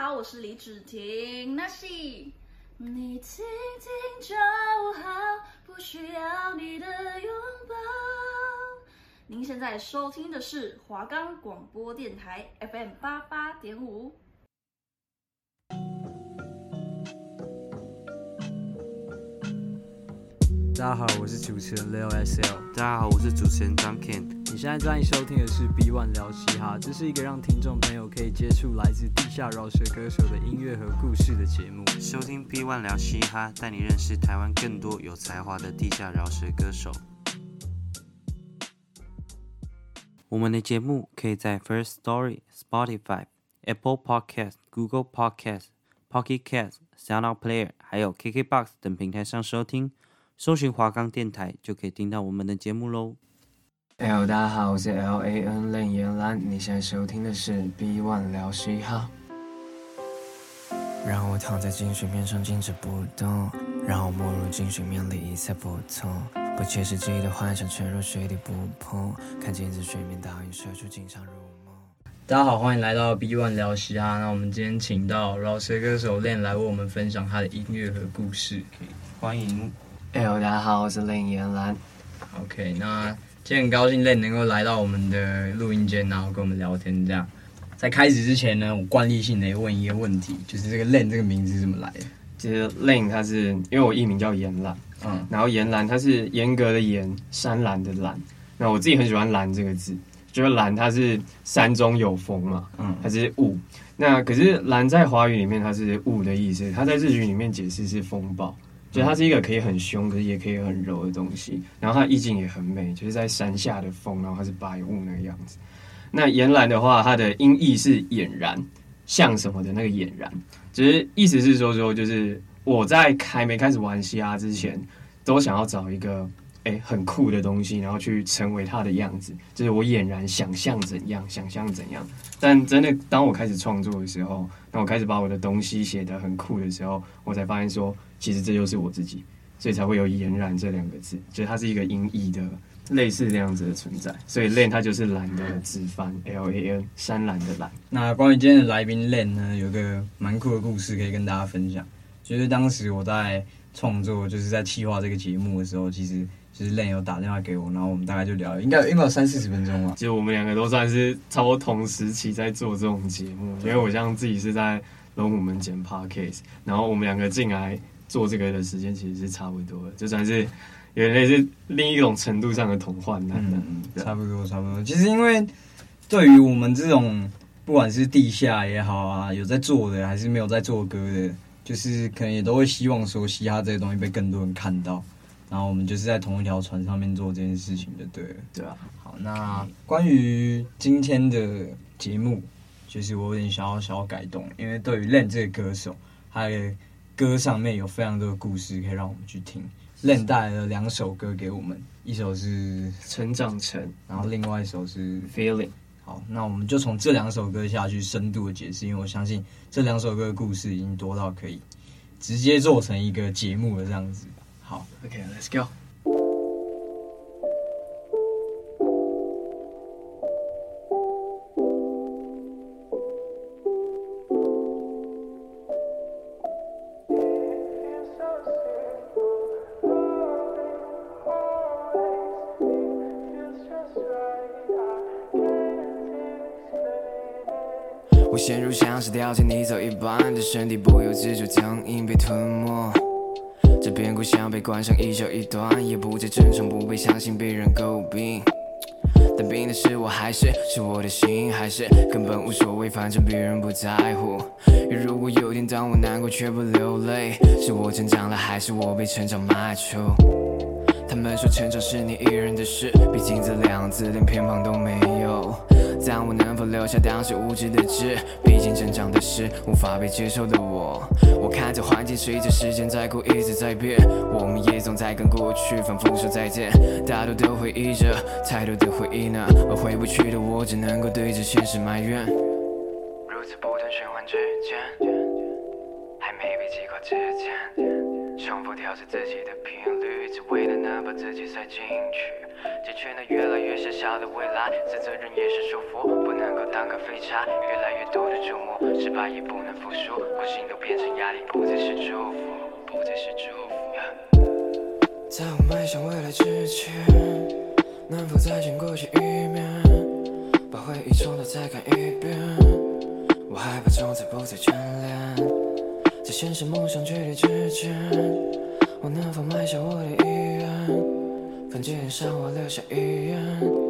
好，我是李芷婷，那是你听听就好，不需要你的拥抱。您现在收听的是华冈广播电台 FM 八八点五。大家好，我是主持人 Leo SL。大家好，我是主持人 Duncan。你现在正在收听的是 B One 聊嘻哈，这是一个让听众朋友可以接触来自地下饶舌歌手的音乐和故事的节目。收听 B One 聊嘻哈，带你认识台湾更多有才华的地下饶舌歌手。我们的节目可以在 First Story、Spotify、Apple Podcast、Google Podcast、Pocket Cast、SoundOut Player，还有 KKBox 等平台上收听。搜寻华冈电台就可以听到我们的节目喽。Hello，大家好，我是 L A N 冷言兰，你现在收听的是 B One 聊嘻哈。让我躺在金水面上静止不动，让我没入金水面里一切不通，不切实际的幻想沉入水底不碰，看镜子水面倒影射出景象入梦。大家好，欢迎来到 B One 聊嘻哈。那我们今天请到饶舌歌手 Len 来为我们分享他的音乐和故事，欢迎。Hello，大家好，我是冷言兰。OK，那今天很高兴 Len 能够来到我们的录音间，然后跟我们聊天。这样，在开始之前呢，我惯例性的问一个问题，就是这个 Len 这个名字是怎么来的？其实 Len 它是因为我艺名叫言兰，嗯，然后言兰它是严格的严，山兰的兰。那我自己很喜欢兰这个字，觉得兰它是山中有风嘛，嗯，它是雾。那可是兰在华语里面它是雾的意思，它在日语里面解释是风暴。就它是一个可以很凶，可是也可以很柔的东西。然后它意境也很美，就是在山下的风，然后它是白雾那个样子。那岩兰的话，它的音译是俨然，像什么的那个俨然，只是意思是说说，就是我在还没开始玩嘻哈之前，都想要找一个很酷的东西，然后去成为它的样子。就是我俨然想象怎样，想象怎样。但真的当我开始创作的时候，当我开始把我的东西写得很酷的时候，我才发现说。其实这就是我自己，所以才会有“俨然”这两个字，就是它是一个音译的类似这样子的存在。所以 “Len” 它就是蓝的直翻，L A N 山蓝的蓝。那关于今天的来宾 Len 呢，有个蛮酷的故事可以跟大家分享。就是当时我在创作，就是在企划这个节目的时候，其实就是 Len 有打电话给我，然后我们大概就聊，应该应该有三四十分钟吧。就我们两个都算是差不多同时期在做这种节目，因为我像自己是在龙虎门剪 Podcast，然后我们两个进来。做这个的时间其实是差不多的，就算是有点类似另一种程度上的同患难的，嗯，差不多差不多。其实因为对于我们这种不管是地下也好啊，有在做的还是没有在做歌的，就是可能也都会希望说嘻哈这些东西被更多人看到，然后我们就是在同一条船上面做这件事情就对了。对啊，好，那关于今天的节目，就是我有点想要想要改动，因为对于 Len 这个歌手，还有。歌上面有非常多的故事可以让我们去听。Len 带来了两首歌给我们，一首是《成长成》，然后另外一首是《Feeling》。好，那我们就从这两首歌下去深度的解释，因为我相信这两首歌的故事已经多到可以直接做成一个节目的这样子。好，OK，Let's go。我陷入像是掉进泥沼一般的身体，不由自主僵硬被吞没。这片故乡被关上一小一段，也不再真诚，不被相信，被人诟病。但病的是我还是是我的心，还是根本无所谓，反正别人不在乎。如果有天当我难过却不流泪，是我成长了，还是我被成长卖出？他们说成长是你一人的事，毕竟这两字连偏旁都没有。但我能否留下当时无知的痣？毕竟成长的是无法被接受的我。我看着环境随着时间在过，一直在变，我们也总在跟过去反复说再见。大多的回忆着，太多的回忆呢，而回不去的我只能够对着现实埋怨。如此不断循环之间，还没被击垮之前。重复调整自己的频率，只为了能把自己塞进去。这圈的越来越小小的未来，是责任也是束缚，不能够当个废柴。越来越多的注目，失败也不能服输，不幸都变成压力，不再是祝福，不再是祝福。在我迈向未来之前，能否再见过去一面？把回忆重头再看一遍。我害怕从此不再眷恋，在现实梦想距离之间，我能否埋下我的遗愿？坟前上我留下遗言。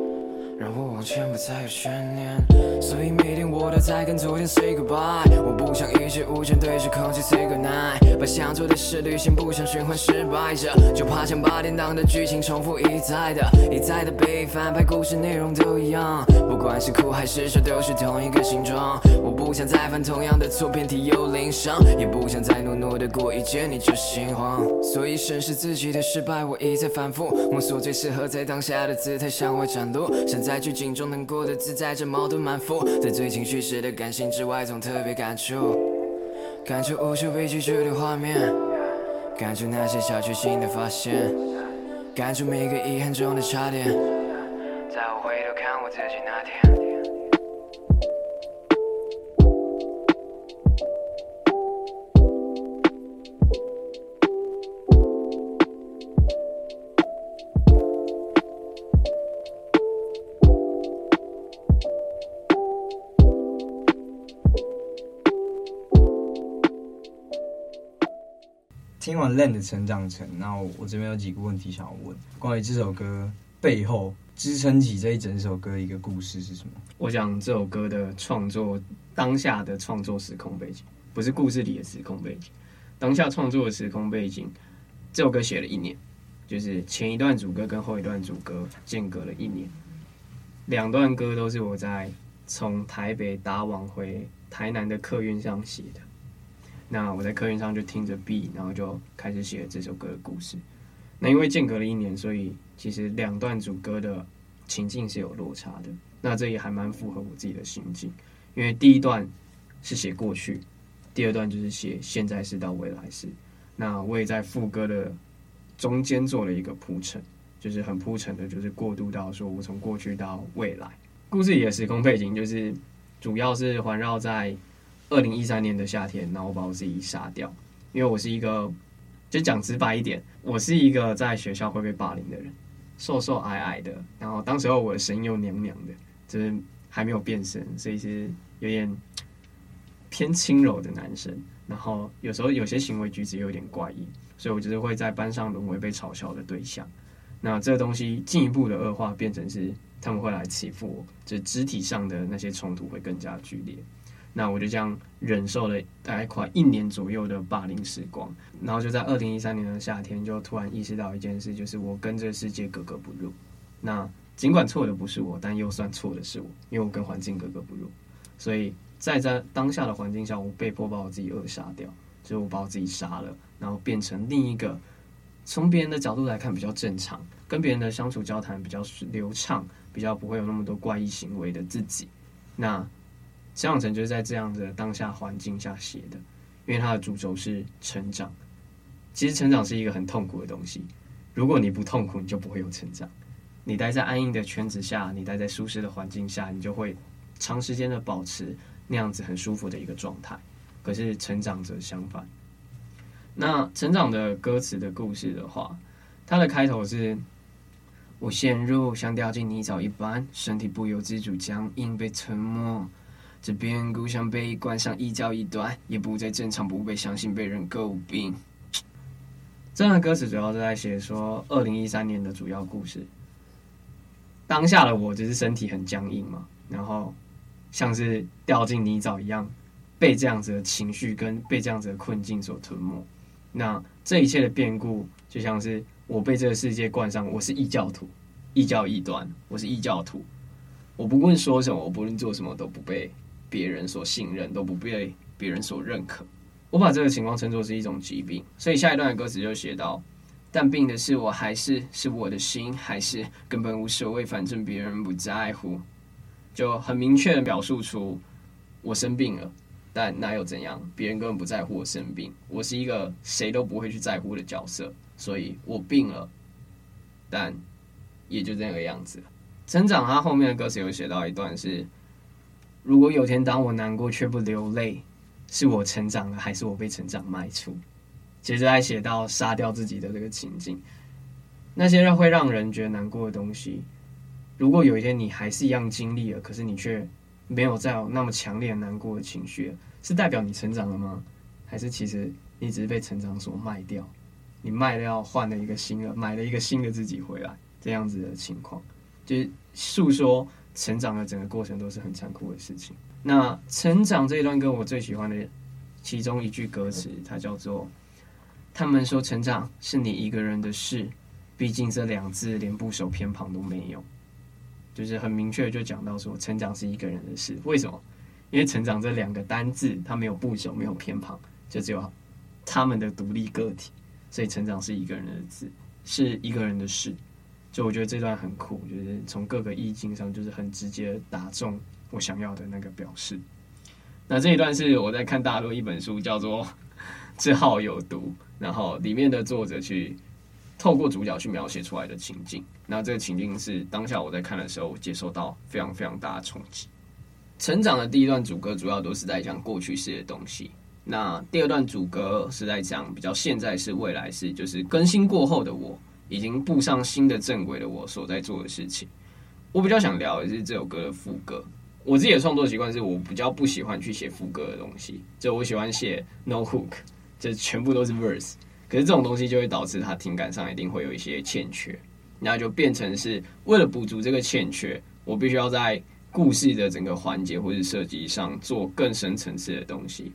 让我往前不再有悬念，所以每天我都在跟昨天 say goodbye。我不想一事无成对着空气 say good night。把想做的事履行，不想循环失败着，就怕像八点档的剧情重复一再的、一再的被翻拍，故事内容都一样。不管是哭还是笑，都是同一个形状。我不想再犯同样的错，遍体又鳞伤，也不想再懦弱的过一见你就心慌。所以审视自己的失败，我一再反复摸索最适合在当下的姿态向外展露。在在剧情中能过得自在，这矛盾满腹，在最情绪时的感性之外，总特别感触，感触无数被拒绝的画面，感触那些小确幸的发现，感触每个遗憾中的差点，在我回头看我自己那天。听完 Len 的成长层，那我，这边有几个问题想要问，关于这首歌背后支撑起这一整首歌一个故事是什么？我想这首歌的创作当下的创作时空背景，不是故事里的时空背景，当下创作的时空背景，这首歌写了一年，就是前一段主歌跟后一段主歌间隔了一年，两段歌都是我在从台北打往回台南的客运上写的。那我在客运上就听着 B，然后就开始写这首歌的故事。那因为间隔了一年，所以其实两段主歌的情境是有落差的。那这也还蛮符合我自己的心境，因为第一段是写过去，第二段就是写现在式到未来式。那我也在副歌的中间做了一个铺陈，就是很铺陈的，就是过渡到说我从过去到未来。故事里的时空背景就是主要是环绕在。二零一三年的夏天，然后把我自己杀掉，因为我是一个，就讲直白一点，我是一个在学校会被霸凌的人，瘦瘦矮矮的，然后当时候我的声音又娘娘的，就是还没有变声，所以是有点偏轻柔的男生，然后有时候有些行为举止有点怪异，所以我就是会在班上沦为被嘲笑的对象。那这个东西进一步的恶化，变成是他们会来欺负我，就肢体上的那些冲突会更加剧烈。那我就这样忍受了大概快一年左右的霸凌时光，然后就在二零一三年的夏天，就突然意识到一件事，就是我跟这个世界格格不入。那尽管错的不是我，但又算错的是我，因为我跟环境格格不入。所以在在当下的环境下，我被迫把我自己扼杀掉，就是我把我自己杀了，然后变成另一个从别人的角度来看比较正常，跟别人的相处交谈比较流畅，比较不会有那么多怪异行为的自己。那。成长成就是在这样的当下环境下写的，因为它的主轴是成长。其实成长是一个很痛苦的东西，如果你不痛苦，你就不会有成长。你待在安逸的圈子下，你待在舒适的环境下，你就会长时间的保持那样子很舒服的一个状态。可是成长则相反。那成长的歌词的故事的话，它的开头是：我陷入像掉进泥沼一般，身体不由自主僵硬被吞没。这边故像被冠上一教一端，也不再正常，不被相信，被人诟病。这段歌词主要是在写说，二零一三年的主要故事。当下的我就是身体很僵硬嘛，然后像是掉进泥沼一样，被这样子的情绪跟被这样子的困境所吞没。那这一切的变故，就像是我被这个世界冠上，我是异教徒，异教异端，我是异教徒。我不论说什么，我不论做什么，都不被。别人所信任都不被别人所认可，我把这个情况称作是一种疾病。所以下一段的歌词就写到：但病的是我还是是我的心，还是根本无所谓，反正别人不在乎。就很明确的表述出我生病了，但那又怎样？别人根本不在乎我生病，我是一个谁都不会去在乎的角色，所以我病了，但也就这个样子。成长，他后面的歌词有写到一段是：如果有天当我难过却不流泪，是我成长了，还是我被成长卖出？接着还写到杀掉自己的这个情境，那些让会让人觉得难过的东西，如果有一天你还是一样经历了，可是你却没有再有那么强烈难过的情绪，是代表你成长了吗？还是其实你只是被成长所卖掉？你卖掉换了一个新的，买了一个新的自己回来，这样子的情况。就是诉说成长的整个过程都是很残酷的事情。那成长这一段歌，我最喜欢的其中一句歌词，它叫做：“他们说成长是你一个人的事，毕竟这两字连部首偏旁都没有。”就是很明确就讲到说，成长是一个人的事。为什么？因为成长这两个单字，它没有部首，没有偏旁，就只有他们的独立个体，所以成长是一个人的字，是一个人的事。就我觉得这段很酷，就是从各个意境上，就是很直接打中我想要的那个表示。那这一段是我在看大陆一本书，叫做《这号有毒》，然后里面的作者去透过主角去描写出来的情境。那这个情境是当下我在看的时候，接受到非常非常大的冲击。成长的第一段主歌主要都是在讲过去式的东西，那第二段主歌是在讲比较现在式、未来式，就是更新过后的我。已经步上新的正轨的我所在做的事情，我比较想聊的是这首歌的副歌。我自己的创作习惯是我比较不喜欢去写副歌的东西，就我喜欢写 no hook，就全部都是 verse。可是这种东西就会导致它听感上一定会有一些欠缺，那就变成是为了补足这个欠缺，我必须要在故事的整个环节或是设计上做更深层次的东西。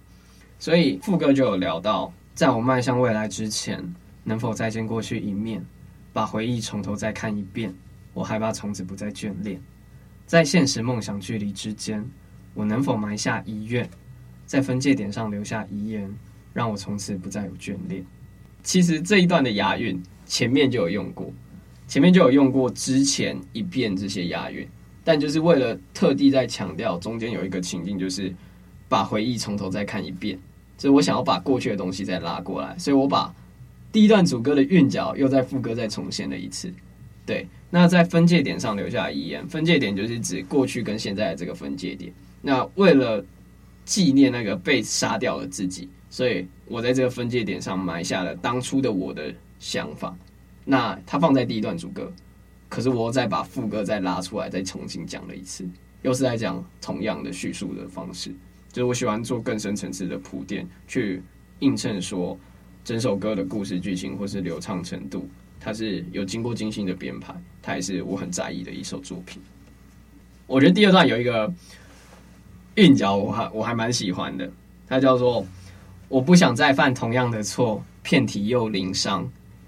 所以副歌就有聊到，在我迈向未来之前，能否再见过去一面？把回忆从头再看一遍，我害怕从此不再眷恋。在现实梦想距离之间，我能否埋下遗愿，在分界点上留下遗言，让我从此不再有眷恋？其实这一段的押韵前面就有用过，前面就有用过之前一遍这些押韵，但就是为了特地在强调中间有一个情境，就是把回忆从头再看一遍，所以我想要把过去的东西再拉过来，所以我把。第一段主歌的韵脚又在副歌再重现了一次，对。那在分界点上留下遗言，分界点就是指过去跟现在的这个分界点。那为了纪念那个被杀掉的自己，所以我在这个分界点上埋下了当初的我的想法。那它放在第一段主歌，可是我再把副歌再拉出来，再重新讲了一次，又是在讲同样的叙述的方式。就是我喜欢做更深层次的铺垫，去映衬说。整首歌的故事剧情或是流畅程度，它是有经过精心的编排，它也是我很在意的一首作品。我觉得第二段有一个韵脚，我还我还蛮喜欢的，它叫做“我不想再犯同样的错，遍体又鳞伤，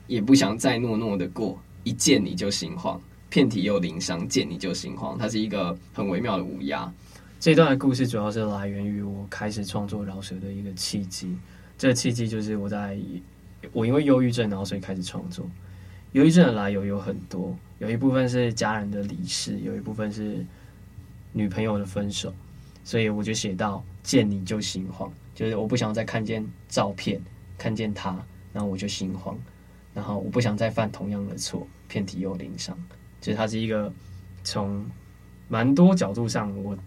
也不想再懦懦的过，一见你就心慌，遍体又鳞伤，见你就心慌”。它是一个很微妙的五押。这段的故事主要是来源于我开始创作饶舌的一个契机。这个契机就是我在我因为忧郁症，然后所以开始创作。忧郁症的来由有很多，有一部分是家人的离世，有一部分是女朋友的分手，所以我就写到见你就心慌，就是我不想再看见照片，看见他，然后我就心慌，然后我不想再犯同样的错，遍体又鳞伤。其实它是一个从蛮多角度上我，我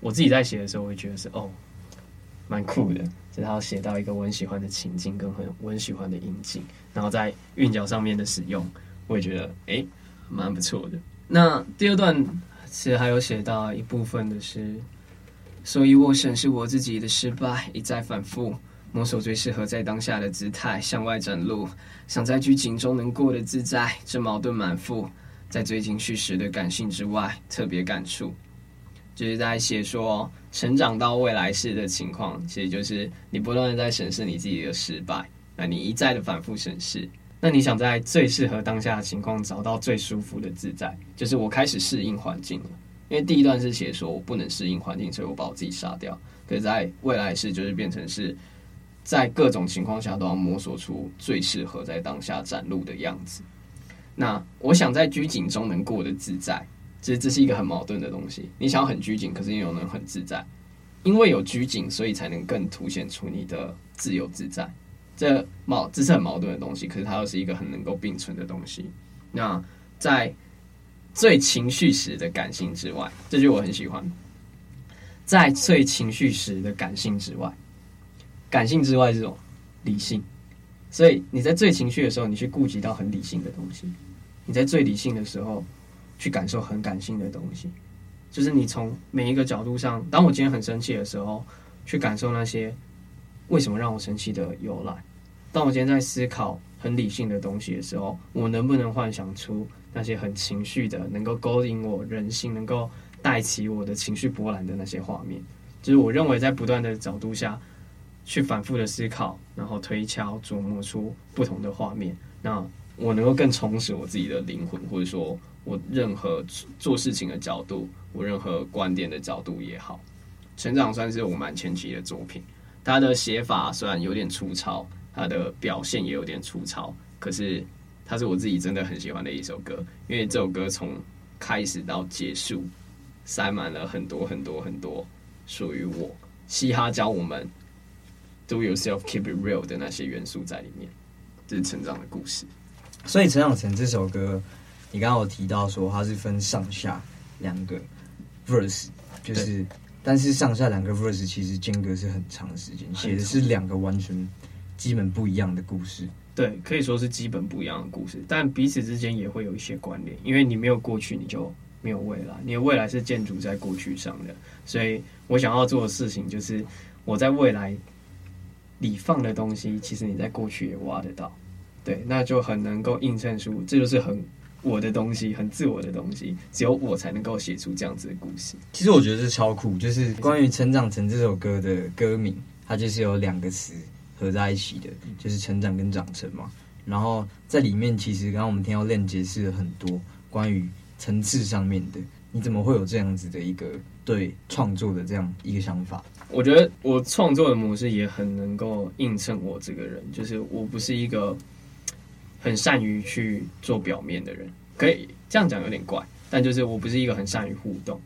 我自己在写的时候，我会觉得是哦，蛮酷的。就是他写到一个我很喜欢的情境跟很我很喜欢的音景，然后在韵脚上面的使用，我也觉得诶蛮不错的。那第二段其实还有写到一部分的是，所以我审视我自己的失败，一再反复摸索最适合在当下的姿态向外展露，想在拘谨中能过得自在，这矛盾满腹，在最近叙事的感性之外特别感触。就是在写说成长到未来式的情况，其实就是你不断的在审视你自己的失败，那你一再的反复审视，那你想在最适合当下的情况找到最舒服的自在，就是我开始适应环境了。因为第一段是写说我不能适应环境，所以我把我自己杀掉。可是在未来式就是变成是在各种情况下都要摸索出最适合在当下展露的样子。那我想在拘谨中能过得自在。其实这是一个很矛盾的东西。你想要很拘谨，可是你又能很自在。因为有拘谨，所以才能更凸显出你的自由自在。这矛这是很矛盾的东西，可是它又是一个很能够并存的东西。那在最情绪时的感性之外，这句我很喜欢。在最情绪时的感性之外，感性之外这种理性。所以你在最情绪的时候，你去顾及到很理性的东西；你在最理性的时候，去感受很感性的东西。就是你从每一个角度上，当我今天很生气的时候，去感受那些为什么让我生气的由来；当我今天在思考很理性的东西的时候，我能不能幻想出那些很情绪的、能够勾引我人性、能够带起我的情绪波澜的那些画面？就是我认为在不断的角度下。去反复的思考，然后推敲琢磨出不同的画面。那我能够更充实我自己的灵魂，或者说我任何做事情的角度，我任何观点的角度也好。成长算是我蛮前期的作品，它的写法虽然有点粗糙，它的表现也有点粗糙，可是它是我自己真的很喜欢的一首歌。因为这首歌从开始到结束，塞满了很多很多很多属于我嘻哈教我们。Do yourself, keep it real 的那些元素在里面，这是成长的故事。所以《成长成》这首歌，你刚刚有提到说它是分上下两个 verse，就是，但是上下两个 verse 其实间隔是很长的时间，写的是两个完全基本不一样的故事。对，可以说是基本不一样的故事，但彼此之间也会有一些关联，因为你没有过去，你就没有未来，你的未来是建筑在过去上的。所以我想要做的事情，就是我在未来。里放的东西，其实你在过去也挖得到，对，那就很能够映衬出，这就是很我的东西，很自我的东西，只有我才能够写出这样子的故事。其实我觉得是超酷，就是关于《成长成》这首歌的歌名，它就是有两个词合在一起的，就是成长跟长成嘛。然后在里面，其实刚刚我们听到练解释了很多关于层次上面的，你怎么会有这样子的一个对创作的这样一个想法？我觉得我创作的模式也很能够映衬我这个人，就是我不是一个很善于去做表面的人，可以这样讲有点怪，但就是我不是一个很善于互动。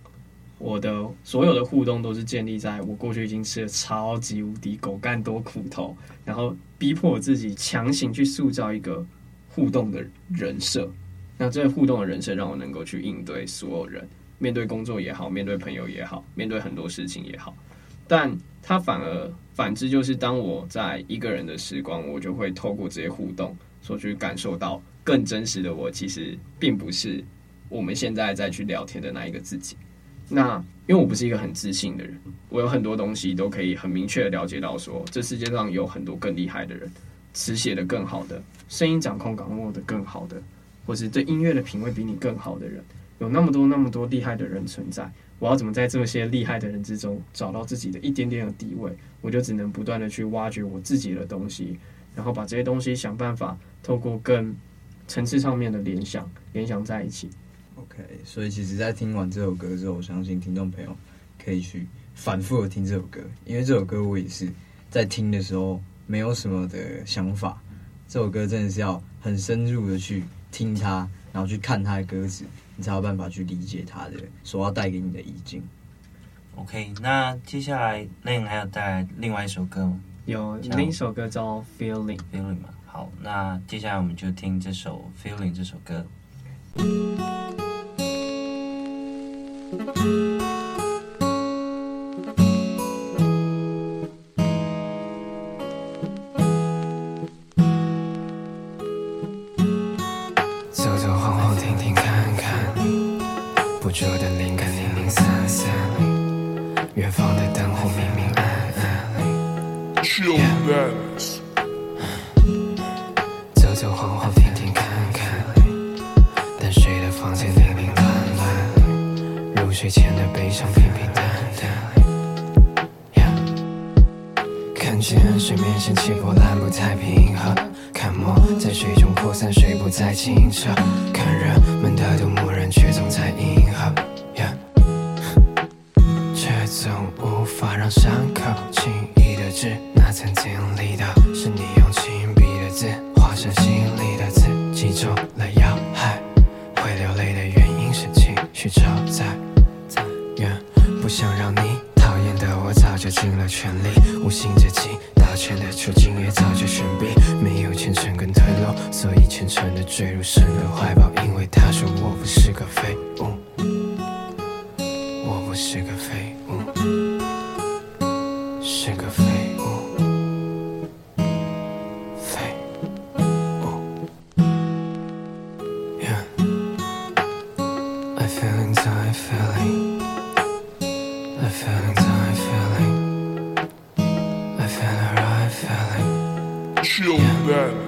我的所有的互动都是建立在我过去已经吃了超级无敌狗干多苦头，然后逼迫我自己强行去塑造一个互动的人设。那这个互动的人设让我能够去应对所有人，面对工作也好，面对朋友也好，面对很多事情也好。但它反而反之，就是当我在一个人的时光，我就会透过这些互动，所去感受到更真实的我，其实并不是我们现在再去聊天的那一个自己。那因为我不是一个很自信的人，我有很多东西都可以很明确的了解到说，这世界上有很多更厉害的人，词写的更好的，声音掌控掌握的更好的，或是对音乐的品味比你更好的人，有那么多那么多厉害的人存在。我要怎么在这些厉害的人之中找到自己的一点点的地位？我就只能不断的去挖掘我自己的东西，然后把这些东西想办法透过更层次上面的联想联想在一起。OK，所以其实，在听完这首歌之后，我相信听众朋友可以去反复的听这首歌，因为这首歌我也是在听的时候没有什么的想法，这首歌真的是要很深入的去听它，然后去看它的歌词。你才有办法去理解它的所要带给你的意境。OK，那接下来 Lane 还要带来另外一首歌吗？有另一首歌叫 Feeling Feeling 嘛。好，那接下来我们就听这首 Feeling 这首歌。在清澈看人们态度漠然，却总在迎合，却总无法让伤口轻易的治。shield that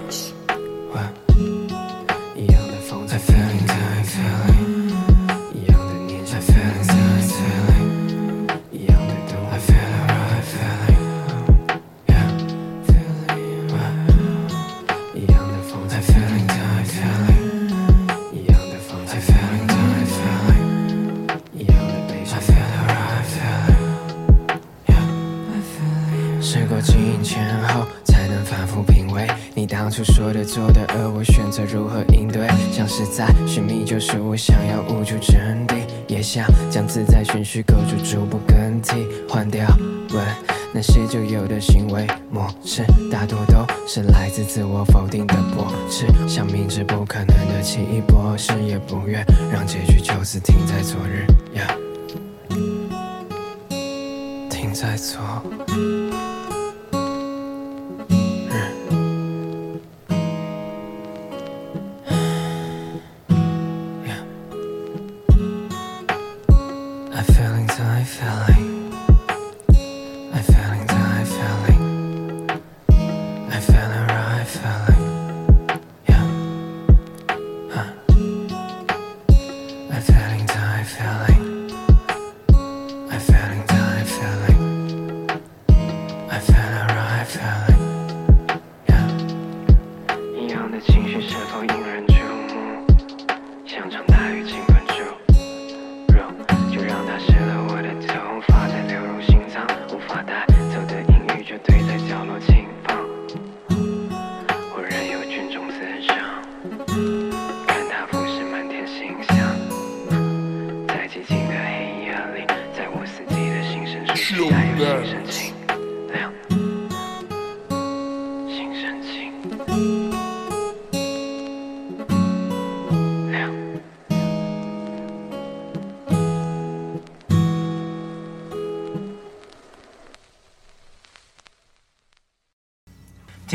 将自在循序构筑，逐步更替，换掉问那些旧有的行为模式，大多都是来自自我否定的驳斥。想明知不可能的奇异博士，也不愿让结局就此停在昨日停在昨。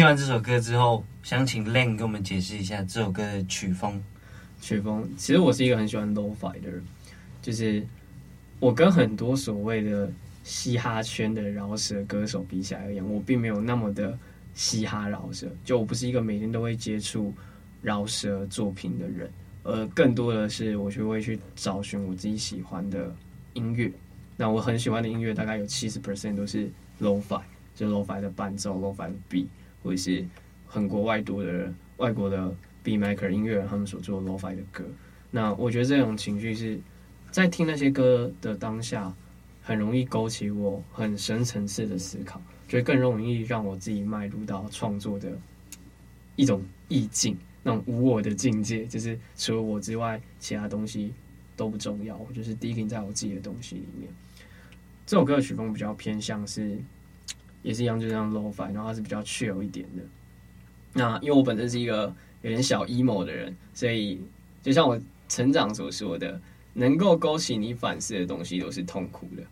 听完这首歌之后，想请 Len 给我们解释一下这首歌的曲风。曲风，其实我是一个很喜欢 Lo-Fi 的人，就是我跟很多所谓的嘻哈圈的饶舌歌手比起来而言，我并没有那么的嘻哈饶舌，就我不是一个每天都会接触饶舌作品的人，而更多的是我就会去找寻我自己喜欢的音乐。那我很喜欢的音乐大概有七十 percent 都是 Lo-Fi，就 Lo-Fi 的伴奏，Lo-Fi 的 beat。或者是很国外多的，外国的 B maker 音乐人，他们所做 Lo-Fi 的歌，那我觉得这种情绪是在听那些歌的当下，很容易勾起我很深层次的思考，就更容易让我自己迈入到创作的一种意境，那种无我的境界，就是除了我之外，其他东西都不重要，我就是 digging 在我自己的东西里面。这首歌的曲风比较偏向是。也是一样，就像 Lo-Fi，然后它是比较 chill 一点的。那因为我本身是一个有点小 emo 的人，所以就像我成长所说的，能够勾起你反思的东西都是痛苦的。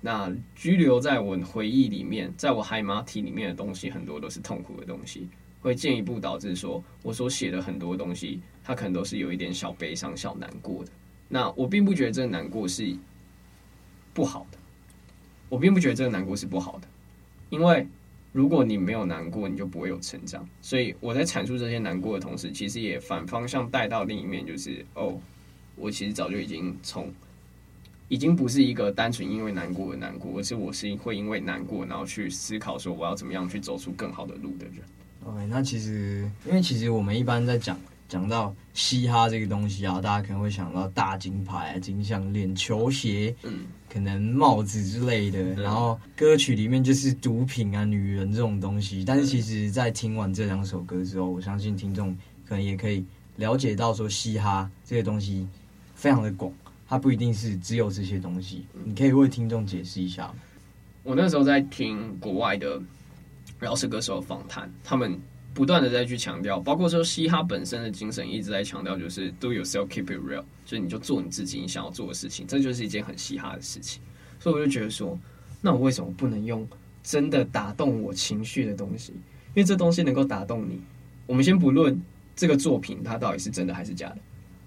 那拘留在我回忆里面，在我海马体里面的东西，很多都是痛苦的东西，会进一步导致说我所写的很多东西，它可能都是有一点小悲伤、小难过的。那我并不觉得这个难过是不好的，我并不觉得这个难过是不好的。因为如果你没有难过，你就不会有成长。所以我在阐述这些难过的同时，其实也反方向带到另一面，就是哦，我其实早就已经从，已经不是一个单纯因为难过而难过，而是我是会因为难过，然后去思考说我要怎么样去走出更好的路的人。OK，那其实因为其实我们一般在讲讲到嘻哈这个东西啊，大家可能会想到大金牌啊、金项链、球鞋，嗯。可能帽子之类的，然后歌曲里面就是毒品啊、女人这种东西。但是其实，在听完这两首歌之后，我相信听众可能也可以了解到，说嘻哈这个东西非常的广，它不一定是只有这些东西。你可以为听众解释一下吗？我那时候在听国外的饶舌歌手访谈，他们不断的在去强调，包括说嘻哈本身的精神一直在强调，就是 do yourself, keep it real，就是你就做你自己，你想要做的事情，这就是一件很嘻哈的事情。所以我就觉得说，那我为什么不能用真的打动我情绪的东西？因为这东西能够打动你。我们先不论这个作品它到底是真的还是假的，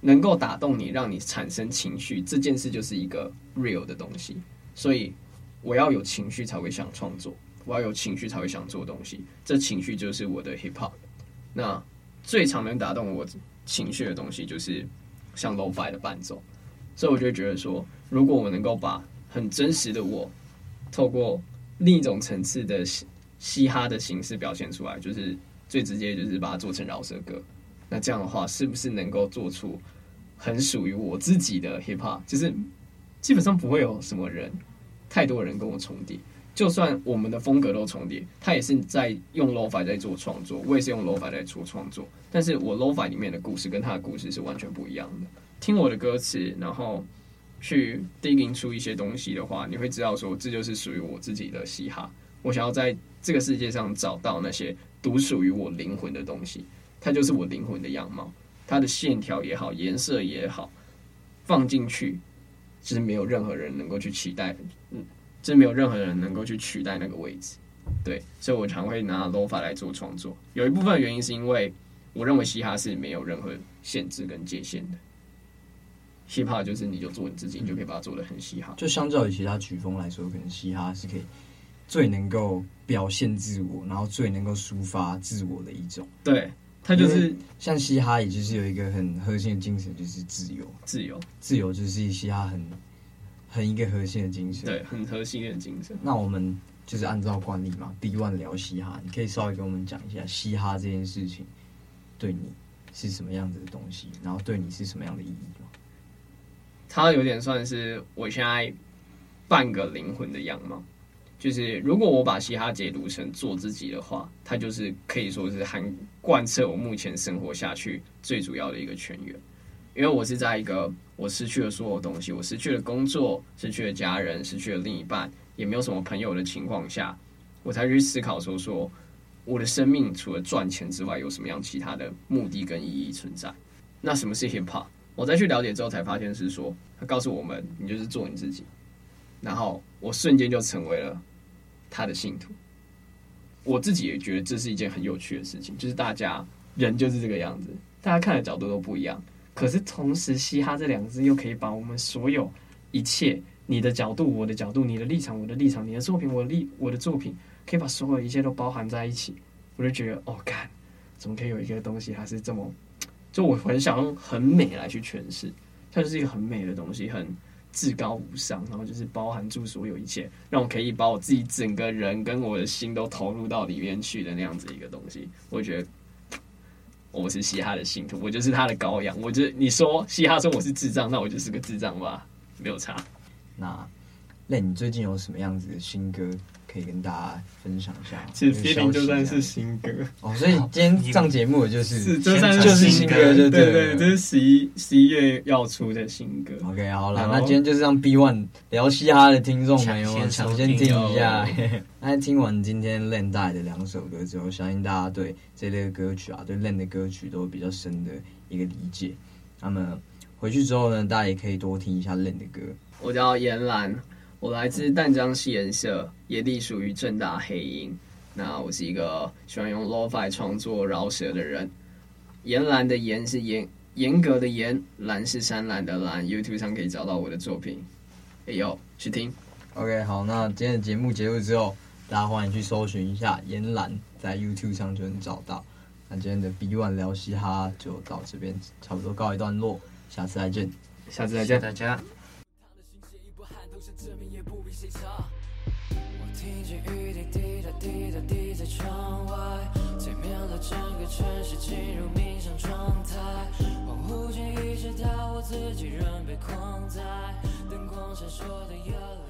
能够打动你，让你产生情绪，这件事就是一个 real 的东西。所以。我要有情绪才会想创作，我要有情绪才会想做东西。这情绪就是我的 hip hop。那最常能打动我情绪的东西，就是像 lo-fi 的伴奏。所以我就觉得说，如果我能够把很真实的我，透过另一种层次的嘻哈的形式表现出来，就是最直接，就是把它做成饶舌歌。那这样的话，是不是能够做出很属于我自己的 hip hop？就是基本上不会有什么人。太多人跟我重叠，就算我们的风格都重叠，他也是在用 lo-fi 在做创作，我也是用 lo-fi 在做创作。但是我 lo-fi 里面的故事跟他的故事是完全不一样的。听我的歌词，然后去 digging 出一些东西的话，你会知道说，这就是属于我自己的嘻哈。我想要在这个世界上找到那些独属于我灵魂的东西，它就是我灵魂的样貌，它的线条也好，颜色也好，放进去。其实没有任何人能够去期待，嗯，就是没有任何人能够去取代那个位置，对，所以我常会拿 lofa 来做创作。有一部分原因是因为我认为嘻哈是没有任何限制跟界限的，hip hop 就是你就做你自己，你就可以把它做的很嘻哈。就相较于其他曲风来说，可能嘻哈是可以最能够表现自我，然后最能够抒发自我的一种。对。它就是像嘻哈，也就是有一个很核心的精神，就是自由。自由，自由就是嘻哈很很一个核心的精神。对，很核心的精神。那我们就是按照惯例嘛，B One 聊嘻哈，你可以稍微给我们讲一下嘻哈这件事情对你是什么样子的东西，然后对你是什么样的意义吗？它有点算是我现在半个灵魂的样貌。就是如果我把嘻哈解读成做自己的话，它就是可以说是含贯彻我目前生活下去最主要的一个泉源。因为我是在一个我失去了所有东西，我失去了工作，失去了家人，失去了另一半，也没有什么朋友的情况下，我才去思考说说我的生命除了赚钱之外，有什么样其他的目的跟意义存在？那什么是 hip hop？我再去了解之后才发现是说，他告诉我们，你就是做你自己。然后我瞬间就成为了。他的信徒，我自己也觉得这是一件很有趣的事情，就是大家人就是这个样子，大家看的角度都不一样，可是同时嘻哈这两个字又可以把我们所有一切，你的角度、我的角度、你的立场、我的立场、你的作品、我的立我的作品，可以把所有一切都包含在一起，我就觉得哦，干，怎么可以有一个东西，它是这么，就我很想用很美来去诠释，它就是一个很美的东西，很。至高无上，然后就是包含住所有一切，让我可以把我自己整个人跟我的心都投入到里面去的那样子一个东西。我觉得我是嘻哈的信徒，我就是他的羔羊。我觉得你说嘻哈说我是智障，那我就是个智障吧，没有差。那那你最近有什么样子的新歌？可以跟大家分享一下。其实 Feeling 就算是新歌哦，所以今天上节目的就是是就算是新歌，对对对，这是十一十一月要出的新歌。OK，好了，那今天就是让 B One 聊嘻哈的听众朋友们抢先听一下。那听完今天 Len 带的两首歌之后，相信大家对这类歌曲啊，对 Len 的歌曲都有比较深的一个理解。那么回去之后呢，大家也可以多听一下 Len 的歌。我叫严蓝。我来自淡江戏研社，也隶属于正大黑鹰。那我是一个喜欢用 lo-fi 创作饶舌的人。严蓝的严是严严格的严，蓝是山蓝的蓝。YouTube 上可以找到我的作品，哎呦，去听。OK，好，那今天的节目结束之后，大家欢迎去搜寻一下严蓝，在 YouTube 上就能找到。那今天的 B One 聊嘻哈就到这边，差不多告一段落，下次再见，下次再见，大家。听见雨滴滴答滴答滴在窗外，催眠了整个城市进入冥想状态。恍惚间意识到我自己仍被困在灯光闪烁的夜里，